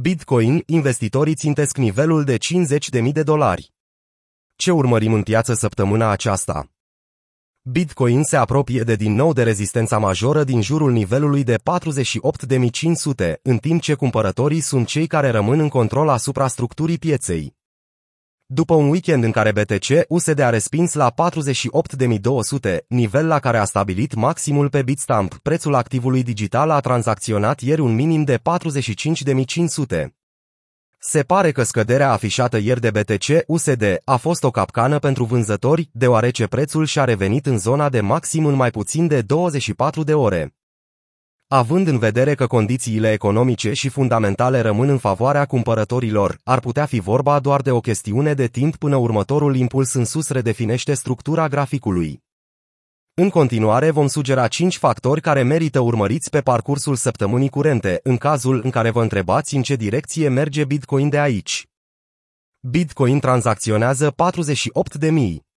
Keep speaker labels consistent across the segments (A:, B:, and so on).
A: Bitcoin, investitorii țintesc nivelul de 50.000 de dolari. Ce urmărim în piață săptămâna aceasta? Bitcoin se apropie de din nou de rezistența majoră din jurul nivelului de 48.500, în timp ce cumpărătorii sunt cei care rămân în control asupra structurii pieței. După un weekend în care BTC USD a respins la 48.200, nivel la care a stabilit maximul pe Bitstamp, prețul activului digital a tranzacționat ieri un minim de 45.500. Se pare că scăderea afișată ieri de BTC USD a fost o capcană pentru vânzători, deoarece prețul și-a revenit în zona de maxim în mai puțin de 24 de ore. Având în vedere că condițiile economice și fundamentale rămân în favoarea cumpărătorilor, ar putea fi vorba doar de o chestiune de timp până următorul impuls în sus redefinește structura graficului. În continuare vom sugera 5 factori care merită urmăriți pe parcursul săptămânii curente, în cazul în care vă întrebați în ce direcție merge Bitcoin de aici. Bitcoin tranzacționează 48.000.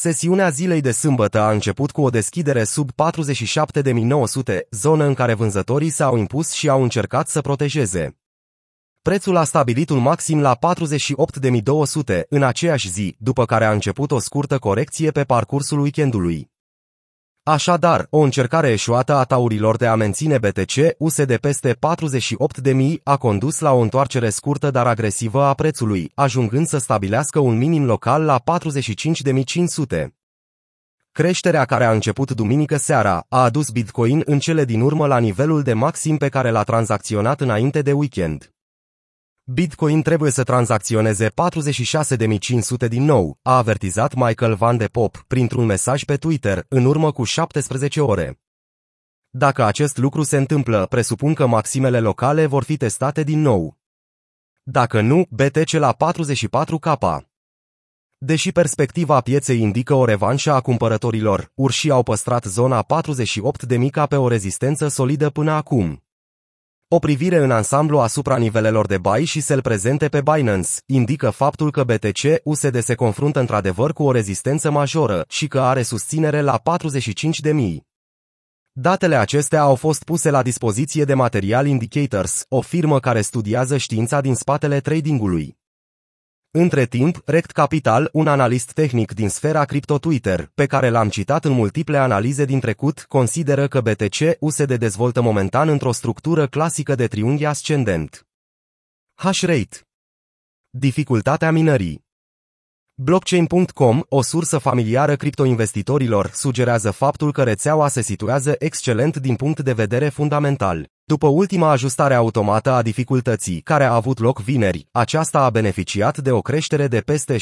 A: Sesiunea zilei de sâmbătă a început cu o deschidere sub 47.900, zonă în care vânzătorii s-au impus și au încercat să protejeze. Prețul a stabilit un maxim la 48.200 în aceeași zi, după care a început o scurtă corecție pe parcursul weekendului. Așadar, o încercare eșuată a taurilor de a menține BTC USD peste 48.000 a condus la o întoarcere scurtă dar agresivă a prețului, ajungând să stabilească un minim local la 45.500. Creșterea care a început duminică seara a adus Bitcoin în cele din urmă la nivelul de maxim pe care l-a tranzacționat înainte de weekend. Bitcoin trebuie să tranzacționeze 46.500 din nou, a avertizat Michael Van de Pop printr-un mesaj pe Twitter în urmă cu 17 ore. Dacă acest lucru se întâmplă, presupun că maximele locale vor fi testate din nou. Dacă nu, BTC la 44K. Deși perspectiva pieței indică o revanșă a cumpărătorilor, urșii au păstrat zona 48.000 ca pe o rezistență solidă până acum. O privire în ansamblu asupra nivelelor de buy și sell prezente pe Binance indică faptul că BTC USD se confruntă într-adevăr cu o rezistență majoră și că are susținere la 45.000. Datele acestea au fost puse la dispoziție de Material Indicators, o firmă care studiază știința din spatele tradingului. Între timp, Rect Capital, un analist tehnic din sfera cripto Twitter, pe care l-am citat în multiple analize din trecut, consideră că BTC USD dezvoltă momentan într-o structură clasică de triunghi ascendent. Hash rate Dificultatea minării Blockchain.com, o sursă familiară criptoinvestitorilor, sugerează faptul că rețeaua se situează excelent din punct de vedere fundamental. După ultima ajustare automată a dificultății, care a avut loc vineri, aceasta a beneficiat de o creștere de peste 7%,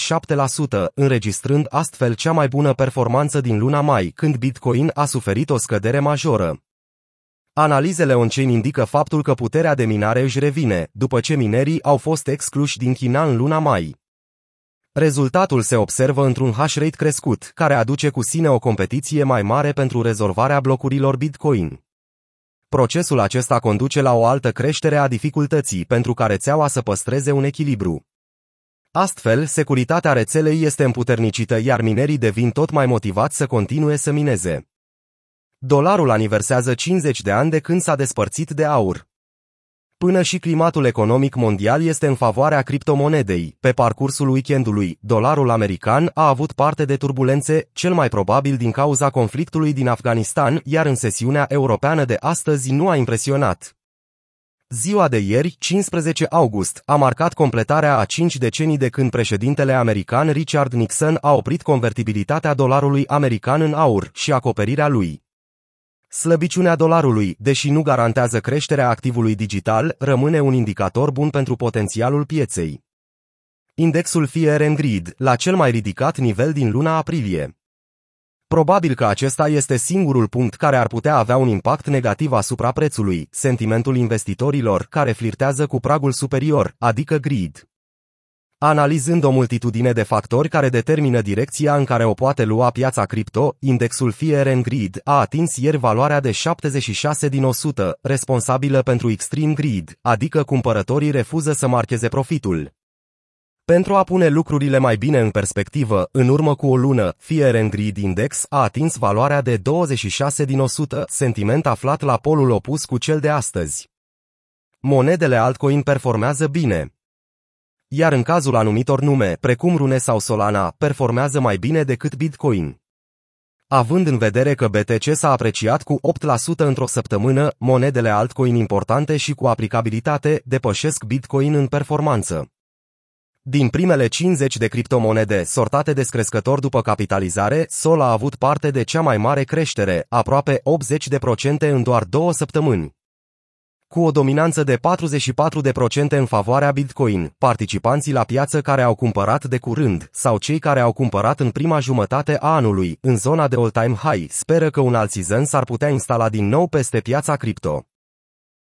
A: înregistrând astfel cea mai bună performanță din luna mai, când Bitcoin a suferit o scădere majoră. Analizele on-chain indică faptul că puterea de minare își revine, după ce minerii au fost excluși din China în luna mai. Rezultatul se observă într-un hash rate crescut, care aduce cu sine o competiție mai mare pentru rezolvarea blocurilor Bitcoin. Procesul acesta conduce la o altă creștere a dificultății pentru ca rețeaua să păstreze un echilibru. Astfel, securitatea rețelei este împuternicită, iar minerii devin tot mai motivați să continue să mineze. Dolarul aniversează 50 de ani de când s-a despărțit de aur. Până și climatul economic mondial este în favoarea criptomonedei. Pe parcursul weekendului, dolarul american a avut parte de turbulențe, cel mai probabil din cauza conflictului din Afganistan, iar în sesiunea europeană de astăzi nu a impresionat. Ziua de ieri, 15 august, a marcat completarea a 5 decenii de când președintele american Richard Nixon a oprit convertibilitatea dolarului american în aur și acoperirea lui. Slăbiciunea dolarului, deși nu garantează creșterea activului digital, rămâne un indicator bun pentru potențialul pieței. Indexul Fear and Greed, la cel mai ridicat nivel din luna aprilie. Probabil că acesta este singurul punct care ar putea avea un impact negativ asupra prețului, sentimentul investitorilor care flirtează cu pragul superior, adică greed. Analizând o multitudine de factori care determină direcția în care o poate lua piața cripto, indexul Fear and Greed a atins ieri valoarea de 76 din 100, responsabilă pentru extreme greed, adică cumpărătorii refuză să marcheze profitul. Pentru a pune lucrurile mai bine în perspectivă, în urmă cu o lună, Fear and Greed Index a atins valoarea de 26 din 100, sentiment aflat la polul opus cu cel de astăzi. monedele altcoin performează bine. Iar în cazul anumitor nume, precum Rune sau Solana, performează mai bine decât Bitcoin. Având în vedere că BTC s-a apreciat cu 8% într-o săptămână, monedele altcoin importante și cu aplicabilitate depășesc Bitcoin în performanță. Din primele 50 de criptomonede sortate descrescător după capitalizare, Sol a avut parte de cea mai mare creștere, aproape 80% în doar două săptămâni. Cu o dominanță de 44% în favoarea Bitcoin, participanții la piață care au cumpărat de curând sau cei care au cumpărat în prima jumătate a anului, în zona de all-time high, speră că un alt season s-ar putea instala din nou peste piața cripto.